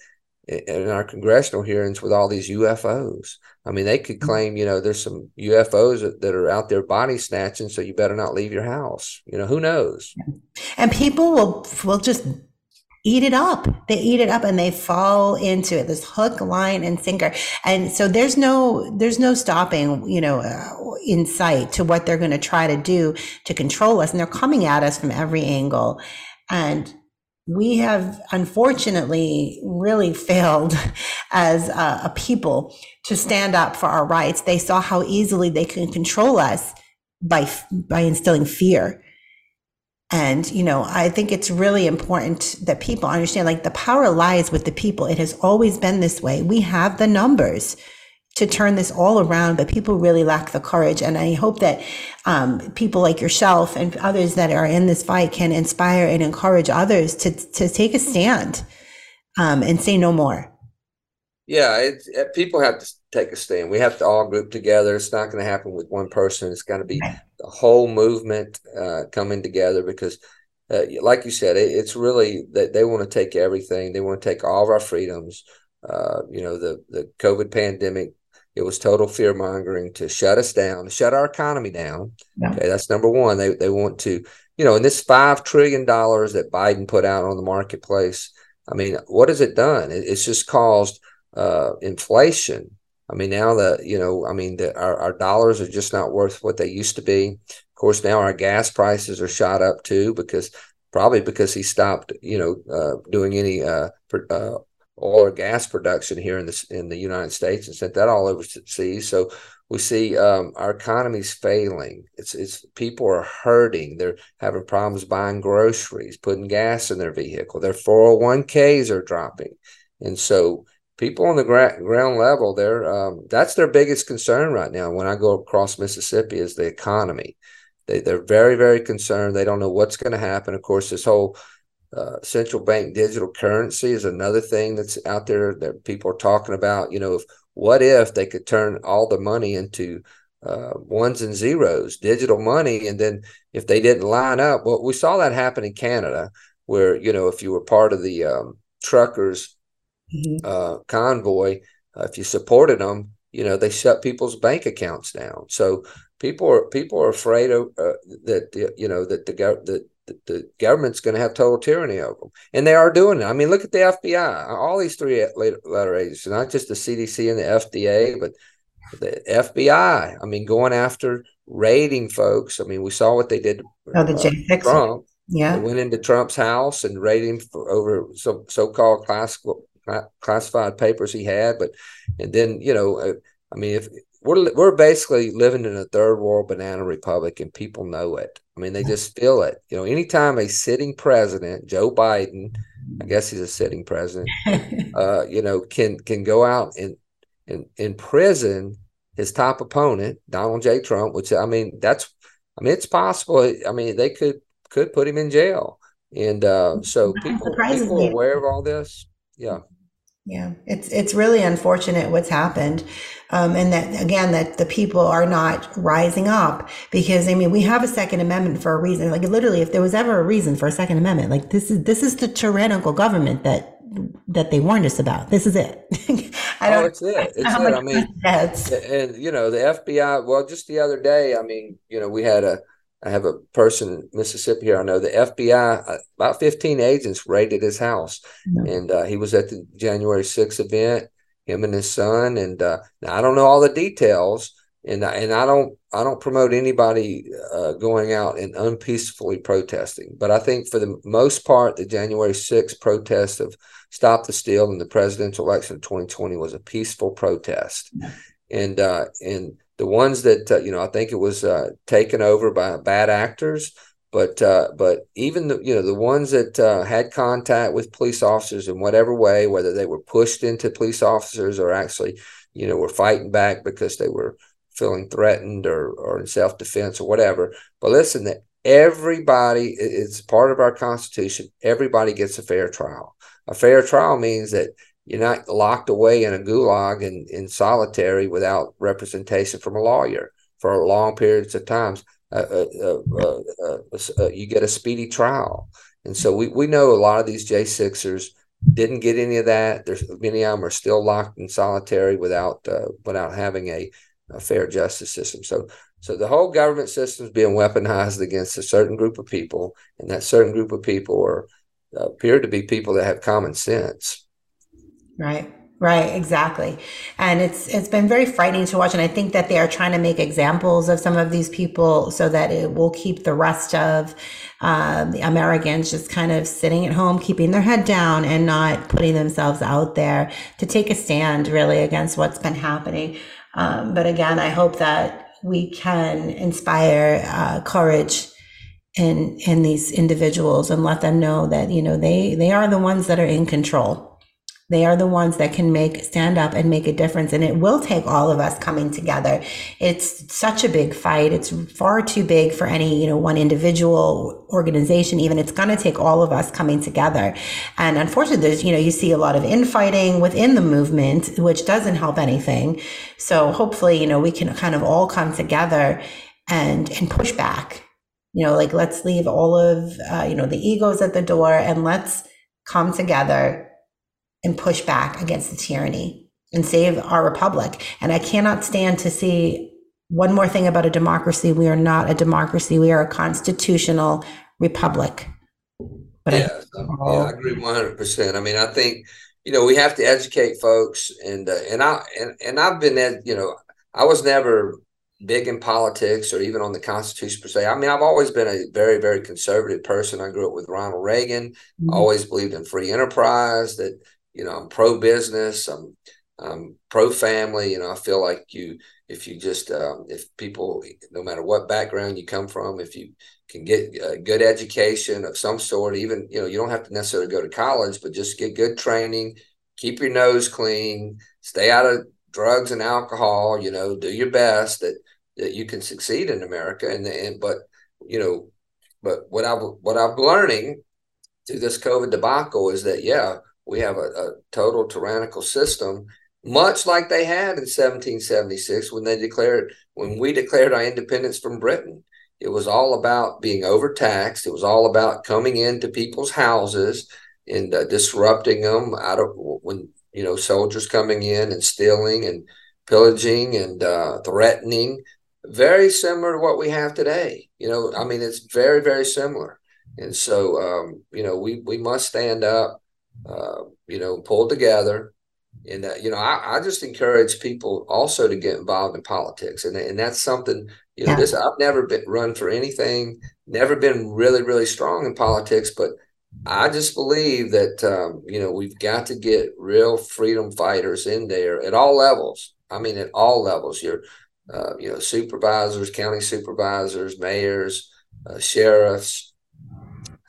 S3: in our congressional hearings with all these UFOs. I mean, they could mm-hmm. claim, you know, there's some UFOs that, that, are out there body snatching, so you better not leave your house. You know, who knows?
S2: And people will will just eat it up. They eat it up and they fall into it. This hook, line, and sinker. And so there's no there's no stopping, you know, uh, in sight to what they're going to try to do to control us. And they're coming at us from every angle. And we have unfortunately really failed as a, a, people to stand up for our rights. They saw how easily they can control us by by instilling fear. And you know, I think it's really important that people understand like the power lies with the people. It has always been this way. We have the numbers to turn this all around, but people really lack the courage. And I hope that um, people like yourself and others that are in this fight can inspire and encourage others to to take a stand um, and say no more.
S3: Yeah, it, it, people have to take a stand. We have to all group together. It's not going to happen with one person. It's going to be the whole movement uh, coming together because, uh, like you said, it, it's really that they, they want to take everything. They want to take all of our freedoms. Uh, you know, the the COVID pandemic it was total fear mongering to shut us down, shut our economy down. Yeah. Okay, that's number one. They they want to, you know, and this five trillion dollars that Biden put out on the marketplace. I mean, what has it done? It, it's just caused uh, inflation. I mean, now that you know, I mean, the, our our dollars are just not worth what they used to be. Of course, now our gas prices are shot up too because probably because he stopped, you know, uh, doing any uh, uh, oil or gas production here in the in the United States and sent that all overseas. So we see um, our economy's failing. It's it's people are hurting. They're having problems buying groceries, putting gas in their vehicle. Their four hundred one ks are dropping, and so people on the gra- ground level, they're um, that's their biggest concern right now. When I go across Mississippi, is the economy. They they're very very concerned. They don't know what's going to happen. Of course, this whole uh, central bank digital currency is another thing that's out there that people are talking about. You know, if what if they could turn all the money into uh, ones and zeros, digital money, and then if they didn't line up, well, we saw that happen in Canada, where you know if you were part of the um, truckers mm-hmm. uh, convoy, uh, if you supported them, you know they shut people's bank accounts down. So people are people are afraid of uh, that you know that the that the, the government's going to have total tyranny over them. And they are doing it. I mean, look at the FBI, all these three letter agencies, not just the CDC and the FDA, but the FBI. I mean, going after raiding folks. I mean, we saw what they did
S2: oh, the uh,
S3: Trump.
S2: Yeah.
S3: They went into Trump's house and raided him for over some so-called classical, classified papers he had. But, and then, you know, uh, I mean, if we're we're basically living in a third world banana republic, and people know it. I mean, they just feel it. You know, anytime a sitting president, Joe Biden, I guess he's a sitting president, uh, you know, can can go out and and imprison his top opponent, Donald J. Trump, which I mean, that's I mean, it's possible. I mean, they could could put him in jail, and uh, so people people are aware of all this. Yeah.
S2: Yeah, it's it's really unfortunate what's happened, um, and that again that the people are not rising up because I mean we have a Second Amendment for a reason. Like literally, if there was ever a reason for a Second Amendment, like this is this is the tyrannical government that that they warned us about. This is it.
S3: I don't. Oh, it's it. It's it. I mean, and you know the FBI. Well, just the other day, I mean, you know, we had a I have a person in Mississippi here. I know the FBI, uh, about 15 agents raided his house. And uh, he was at the January 6th event, him and his son. And uh, now I don't know all the details. And, and I don't I don't promote anybody uh, going out and unpeacefully protesting, but I think for the most part, the January 6th protest of Stop the Steal in the presidential election of 2020 was a peaceful protest, and uh, and the ones that uh, you know, I think it was uh, taken over by bad actors. But uh, but even the you know the ones that uh, had contact with police officers in whatever way, whether they were pushed into police officers or actually you know were fighting back because they were feeling threatened or or in self defense or whatever. But listen, that everybody it's part of our constitution everybody gets a fair trial a fair trial means that you're not locked away in a gulag and in solitary without representation from a lawyer for long periods of times. Uh, uh, uh, you get a speedy trial. And so we, we know a lot of these j6ers didn't get any of that. There's many of them are still locked in solitary without without having a, a fair justice system. So so the whole government system is being weaponized against a certain group of people, and that certain group of people are appear to be people that have common sense.
S2: Right. Right, exactly. And it's it's been very frightening to watch and I think that they are trying to make examples of some of these people so that it will keep the rest of um, the Americans just kind of sitting at home, keeping their head down and not putting themselves out there to take a stand really against what's been happening. Um, but again, I hope that we can inspire uh, courage in in these individuals and let them know that you know they they are the ones that are in control they are the ones that can make stand up and make a difference. And it will take all of us coming together. It's such a big fight. It's far too big for any, you know, one individual organization, even it's going to take all of us coming together. And unfortunately, there's, you know, you see a lot of infighting within the movement, which doesn't help anything. So hopefully, you know, we can kind of all come together and, and push back. You know, like let's leave all of, uh, you know, the egos at the door and let's come together and push back against the tyranny and save our republic. And I cannot stand to see one more thing about a democracy. We are not a democracy. We are a constitutional republic.
S3: But yeah, I, yeah, I agree 100%. I mean, I think, you know, we have to educate folks and, uh, and I, and, and I've been, at, you know, I was never big in politics or even on the Constitution per se. I mean, I've always been a very, very conservative person. I grew up with Ronald Reagan, mm-hmm. always believed in free enterprise, that you know, I'm pro business. I'm, I'm pro family. You know, I feel like you, if you just, um, if people, no matter what background you come from, if you can get a good education of some sort, even, you know, you don't have to necessarily go to college, but just get good training, keep your nose clean, stay out of drugs and alcohol, you know, do your best that, that you can succeed in America. And, and, but, you know, but what I've what I'm learning through this COVID debacle is that, yeah, we have a, a total tyrannical system, much like they had in 1776 when they declared when we declared our independence from Britain. It was all about being overtaxed. It was all about coming into people's houses and uh, disrupting them out of when you know soldiers coming in and stealing and pillaging and uh, threatening. Very similar to what we have today. You know, I mean, it's very very similar. And so, um, you know, we we must stand up uh, you know, pulled together. And, uh, you know, I, I, just encourage people also to get involved in politics. And, and that's something, you know, yeah. this, I've never been run for anything, never been really, really strong in politics, but I just believe that, um, you know, we've got to get real freedom fighters in there at all levels. I mean, at all levels, your, uh, you know, supervisors, county supervisors, mayors, uh, sheriffs,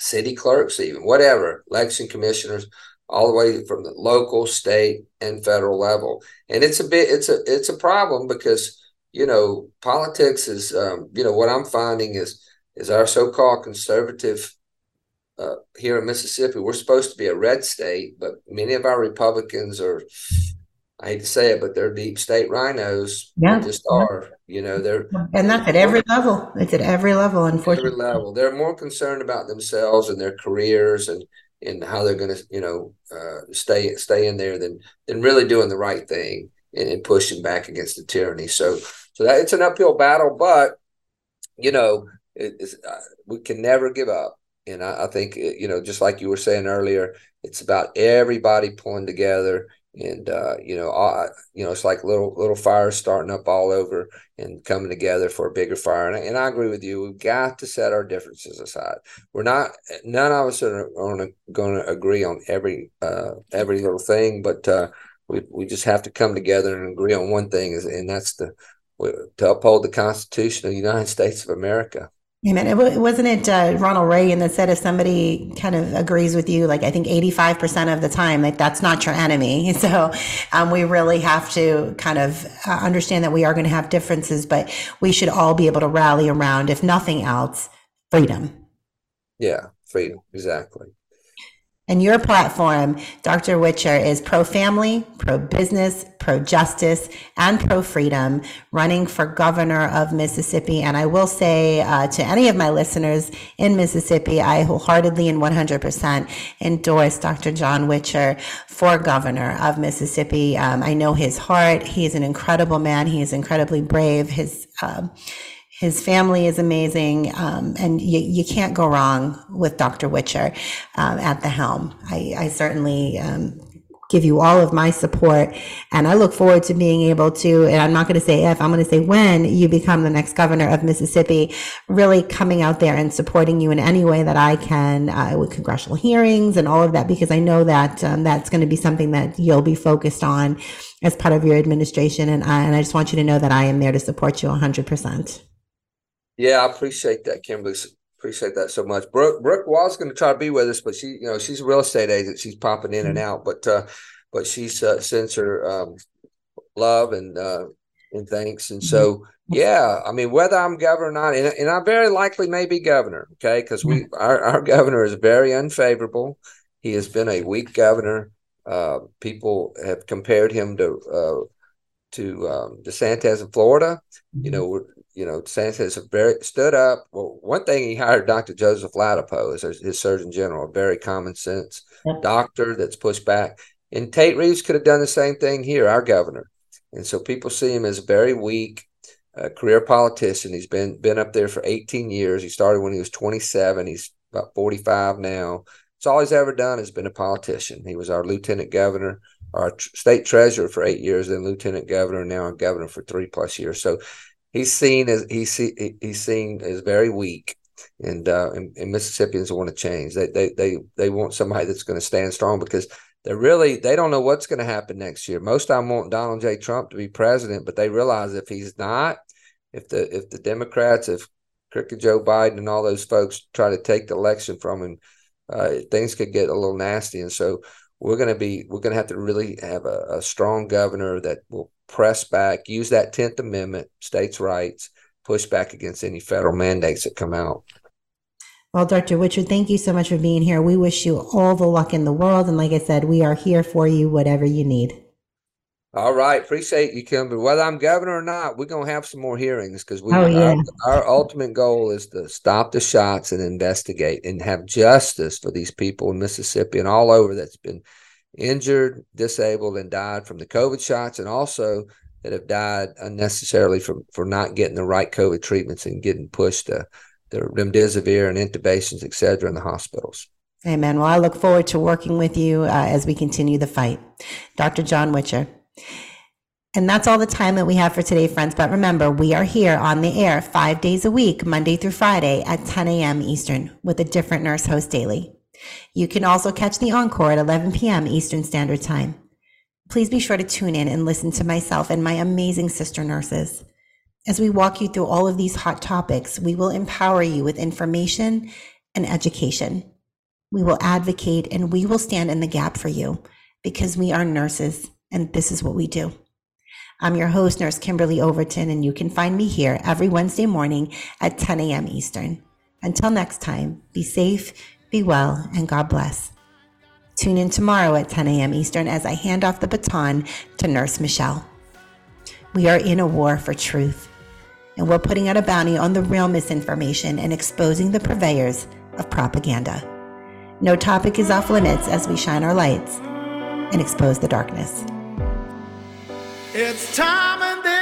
S3: city clerks, even whatever, election commissioners, all the way from the local, state, and federal level. And it's a bit, it's a, it's a problem because you know politics is, um, you know, what I'm finding is is our so-called conservative uh, here in Mississippi. We're supposed to be a red state, but many of our Republicans are. I hate to say it, but they're deep state RINOs. Yeah, they just are. You know, they're
S2: and that's at every level. It's at every level, unfortunately.
S3: Every level, they're more concerned about themselves and their careers and and how they're going to, you know, uh, stay stay in there than than really doing the right thing and, and pushing back against the tyranny. So so that it's an uphill battle, but you know, it, uh, we can never give up. And I, I think, you know, just like you were saying earlier, it's about everybody pulling together and uh, you know, all, you know, it's like little little fires starting up all over and coming together for a bigger fire. And, and I agree with you. We've got to set our differences aside. We're not none of us are going to agree on every uh, every little thing, but uh, we we just have to come together and agree on one thing, and that's the to uphold the Constitution of the United States of America.
S2: Amen. It wasn't it uh, Ronald Reagan that said if somebody kind of agrees with you, like I think 85% of the time, like that's not your enemy. So um, we really have to kind of uh, understand that we are going to have differences, but we should all be able to rally around, if nothing else, freedom.
S3: Yeah, freedom, exactly.
S2: And your platform, Dr. Witcher, is pro family, pro business, pro justice, and pro freedom, running for governor of Mississippi. And I will say uh, to any of my listeners in Mississippi, I wholeheartedly and 100% endorse Dr. John Witcher for governor of Mississippi. Um, I know his heart. He is an incredible man. He is incredibly brave. His um, his family is amazing, um, and you, you, can't go wrong with Dr. Witcher um, at the helm. I, I certainly um, give you all of my support, and I look forward to being able to. And I'm not going to say if, I'm going to say when you become the next governor of Mississippi. Really coming out there and supporting you in any way that I can uh, with congressional hearings and all of that, because I know that um, that's going to be something that you'll be focused on as part of your administration. And I, and I just want you to know that I am there to support you 100 percent.
S3: Yeah, I appreciate that, Kimberly. Appreciate that so much. Brooke, Brooke was going to try to be with us, but she, you know, she's a real estate agent. She's popping in and mm-hmm. out, but uh, but she's uh, sends her um, love and uh, and thanks. And mm-hmm. so, yeah, I mean, whether I'm governor or not, and, and I very likely may be governor, okay, because we mm-hmm. our our governor is very unfavorable. He has been a weak governor. Uh, people have compared him to uh, to um, DeSantis in Florida. You know, you know, Sanchez very stood up. Well, one thing he hired Dr. Joseph Ladapo as his Surgeon General, a very common sense yep. doctor that's pushed back. And Tate Reeves could have done the same thing here, our governor. And so people see him as a very weak uh, career politician. He's been been up there for 18 years. He started when he was 27. He's about 45 now. It's all he's ever done has been a politician. He was our lieutenant governor, our tr- state treasurer for eight years, then lieutenant governor, now a governor for three plus years. So he's seen as he's he's seen as very weak, and uh, and, and Mississippians want to change. They they they they want somebody that's going to stand strong because they're really they don't know what's going to happen next year. Most of them want Donald J. Trump to be president, but they realize if he's not, if the if the Democrats, if Crooked Joe Biden and all those folks try to take the election from him, uh, things could get a little nasty. And so we're going to be we're going to have to really have a, a strong governor that will press back, use that 10th Amendment, states' rights, push back against any federal mandates that come out.
S2: Well, Dr. Witcher, thank you so much for being here. We wish you all the luck in the world. And like I said, we are here for you, whatever you need.
S3: All right. Appreciate you, Kimber. Whether I'm governor or not, we're going to have some more hearings because we, oh, yeah. our, our ultimate goal is to stop the shots and investigate and have justice for these people in Mississippi and all over that's been injured, disabled, and died from the COVID shots, and also that have died unnecessarily from for not getting the right COVID treatments and getting pushed to the remdesivir and intubations, et cetera, in the hospitals.
S2: Amen. Well, I look forward to working with you uh, as we continue the fight. Dr. John Witcher. And that's all the time that we have for today, friends. But remember, we are here on the air five days a week, Monday through Friday at 10 a.m. Eastern with a different nurse host daily. You can also catch the encore at 11 p.m. Eastern Standard Time. Please be sure to tune in and listen to myself and my amazing sister nurses. As we walk you through all of these hot topics, we will empower you with information and education. We will advocate and we will stand in the gap for you because we are nurses and this is what we do. I'm your host, Nurse Kimberly Overton, and you can find me here every Wednesday morning at 10 a.m. Eastern. Until next time, be safe, be well, and God bless. Tune in tomorrow at 10 a.m. Eastern as I hand off the baton to Nurse Michelle. We are in a war for truth, and we're putting out a bounty on the real misinformation and exposing the purveyors of propaganda. No topic is off limits as we shine our lights and expose the darkness.
S1: It's time and then.